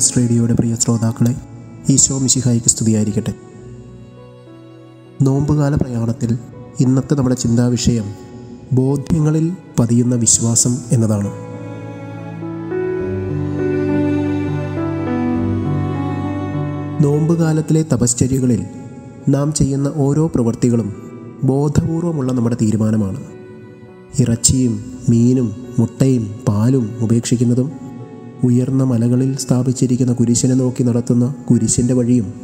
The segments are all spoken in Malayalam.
ലൂമിനസ് റേഡിയോയുടെ പ്രിയ ശ്രോതാക്കളെ ഈശോ മിശിഹായിക്ക് സ്തുതിയായിരിക്കട്ടെ. നോമ്പുകാല പ്രയാണത്തിൽ ഇന്നത്തെ നമ്മുടെ ചിന്താവിഷയം ബോധ്യങ്ങളിൽ പതിയുന്ന വിശ്വാസം എന്നതാണ്. നോമ്പുകാലത്തിലെ തപശ്ചര്യകളിൽ നാം ചെയ്യുന്ന ഓരോ പ്രവൃത്തികളും ബോധപൂർവമുള്ള നമ്മുടെ തീരുമാനമാണ്. ഇറച്ചിയും മീനും മുട്ടയും പാലും ഉപേക്ഷിക്കുന്നതും ഉയർന്ന മലകളിൽ സ്ഥാപിച്ചിരിക്കുന്ന കുരിശിനെ നോക്കി നടത്തുന്ന കുരിശിന്റെ വഴിയും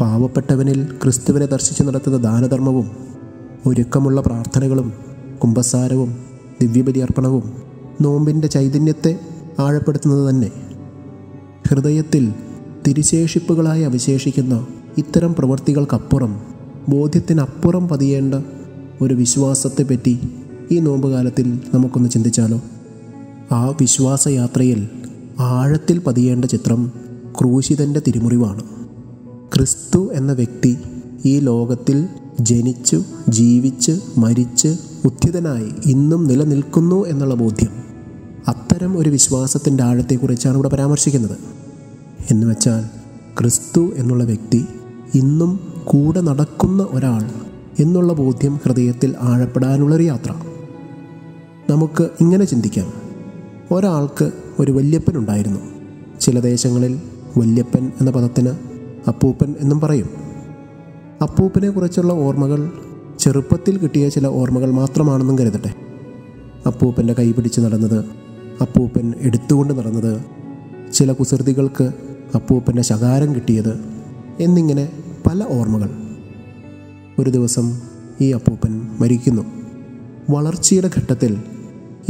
പാവപ്പെട്ടവനിൽ ക്രിസ്തുവിനെ ദർശിച്ച് നടത്തുന്ന ദാനധർമ്മവും ഒരുക്കമുള്ള പ്രാർത്ഥനകളും കുംഭസാരവും ദിവ്യബലി അർപ്പണവും നോമ്പിന്റെ ചൈതന്യത്തെ ആഴപ്പെടുത്തുന്നത് തന്നെ. ഹൃദയത്തിൽ തിരിശേഷിപ്പുകളായി അവശേഷിക്കുന്ന ഇത്തരം പ്രവൃത്തികൾക്കപ്പുറം ബോധ്യത്തിനപ്പുറം പതിയേണ്ട ഒരു വിശ്വാസത്തെ വിശ്വാസത്തെപ്പറ്റി ഈ നോമ്പുകാലത്തിൽ നമുക്കൊന്ന് ചിന്തിച്ചാലോ? ആ വിശ്വാസയാത്രയിൽ ആഴത്തിൽ പതിയേണ്ട ചിത്രം ക്രൂശിതന്റെ തിരുമുറിവാണ്. ക്രിസ്തു എന്ന വ്യക്തി ഈ ലോകത്തിൽ ജനിച്ചു ജീവിച്ച് മരിച്ച് ഉദ്ധിതനായി ഇന്നും നിലനിൽക്കുന്നു എന്നുള്ള ബോധ്യം അത്തരം ഒരു വിശ്വാസത്തിന്റെ ആഴത്തെക്കുറിച്ചാണ് ഇവിടെ പരാമർശിക്കുന്നത്. എന്ന് വെച്ചാൽ ക്രിസ്തു എന്നുള്ള വ്യക്തി ഇന്നും കൂടെ നടക്കുന്ന ഒരാൾ എന്നുള്ള ബോധ്യം ഹൃദയത്തിൽ ആഴപ്പെടാനുള്ളൊരു യാത്ര. നമുക്ക് ഇങ്ങനെ ചിന്തിക്കാം. ഒരാൾക്ക് ഒരു വല്യപ്പനുണ്ടായിരുന്നു ചില ദേശങ്ങളിൽ വല്യപ്പൻ എന്ന പദത്തിന് അപ്പൂപ്പൻ എന്നും പറയും. അപ്പൂപ്പനെ കുറിച്ചുള്ള ഓർമ്മകൾ ചെറുപ്പത്തിൽ കിട്ടിയ ചില ഓർമ്മകൾ മാത്രമാണെന്നും കരുതട്ടെ. അപ്പൂപ്പന്റെ കൈ പിടിച്ച് നടന്നത് അപ്പൂപ്പൻ എടുത്തുകൊണ്ട് നടന്നത് ചില കുസൃതികൾക്ക് അപ്പൂപ്പന്റെ ശകാരം കിട്ടിയത് എന്നിങ്ങനെ പല ഓർമ്മകൾ. ഒരു ദിവസം ഈ അപ്പൂപ്പൻ മരിക്കുന്നു. വളർച്ചയുടെ ഘട്ടത്തിൽ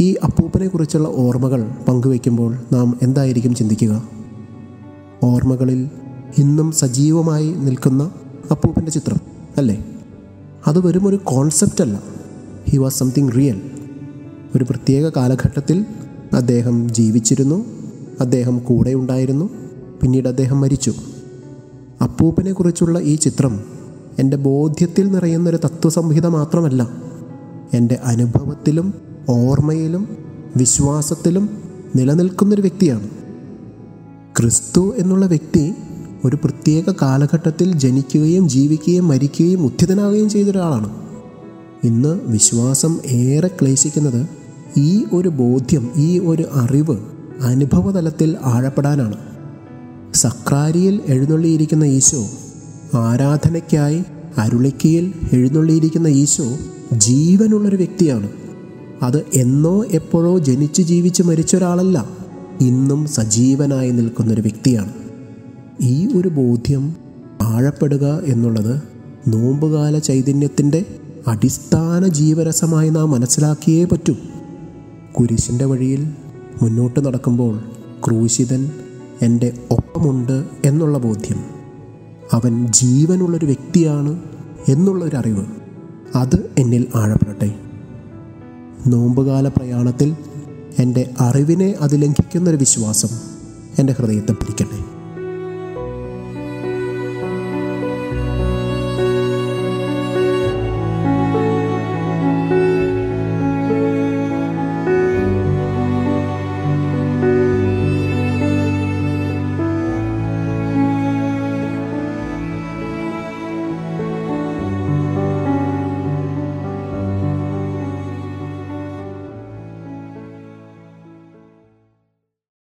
ഈ അപ്പൂപ്പനെ കുറിച്ചുള്ള ഓർമ്മകൾ പങ്കുവയ്ക്കുമ്പോൾ നാം എന്തായിരിക്കും ചിന്തിക്കുക? ഓർമ്മകളിൽ ഇന്നും സജീവമായി നിൽക്കുന്ന അപ്പൂപ്പന്റെ ചിത്രം അല്ലേ? അത് വെറും ഒരു കോൺസെപ്റ്റ് അല്ല. ഹി വാസ് സംതിങ് റിയൽ ഒരു പ്രത്യേക കാലഘട്ടത്തിൽ അദ്ദേഹം ജീവിച്ചിരുന്നു അദ്ദേഹം കൂടെ ഉണ്ടായിരുന്നു പിന്നീട് അദ്ദേഹം മരിച്ചു. അപ്പൂപ്പനെ കുറിച്ചുള്ള ഈ ചിത്രം എന്റെ ബോധ്യത്തിൽ നിറയുന്നൊരു തത്വസംഹിത മാത്രമല്ല. എന്റെ അനുഭവത്തിലും ഓർമ്മയിലും വിശ്വാസത്തിലും നിലനിൽക്കുന്നൊരു വ്യക്തിയാണ്. ക്രിസ്തു എന്നുള്ള വ്യക്തി ഒരു പ്രത്യേക കാലഘട്ടത്തിൽ ജനിക്കുകയും ജീവിക്കുകയും മരിക്കുകയും ഉത്ഥിതനാവുകയും ചെയ്ത ഒരാളാണ് ഇന്ന് വിശ്വാസം ഏറെ ക്ലേശിക്കുന്നത് ഈ ഒരു ബോധ്യം ഈ ഒരു അറിവ് അനുഭവതലത്തിൽ ആഴപ്പെടാനാണ്. സക്രാരിയിൽ എഴുന്നള്ളിയിരിക്കുന്ന ഈശോ ആരാധനയ്ക്കായി അരുളിക്കയിൽ എഴുന്നള്ളിയിരിക്കുന്ന ഈശോ ജീവനുള്ളൊരു വ്യക്തിയാണ്. അത് എന്നോ എപ്പോഴോ ജനിച്ച് ജീവിച്ച് മരിച്ച ഒരാളല്ല ഇന്നും സജീവനായി നിൽക്കുന്നൊരു വ്യക്തിയാണ്. ഈ ഒരു ബോധ്യം ആഴപ്പെടുക എന്നുള്ളത് നോമ്പുകാല ചൈതന്യത്തിന്റെ അടിസ്ഥാന ജീവരസമായി നാം മനസ്സിലാക്കിയേ പറ്റൂ. കുരിശിന്റെ വഴിയിൽ മുന്നോട്ട് നടക്കുമ്പോൾ ക്രൂശിതൻ എന്റെ ഒപ്പമുണ്ട് എന്നുള്ള ബോധ്യം. അവൻ ജീവനുള്ളൊരു വ്യക്തിയാണ് എന്നുള്ളൊരറിവ് അത് എന്നിൽ ആഴപ്പെടട്ടെ. നോമ്പുകാല പ്രയാണത്തിൽ എന്റെ അറിവിനെ അതിലംഘിക്കുന്നൊരു വിശ്വാസം എന്റെ ഹൃദയത്തെ പിടിക്കട്ടെ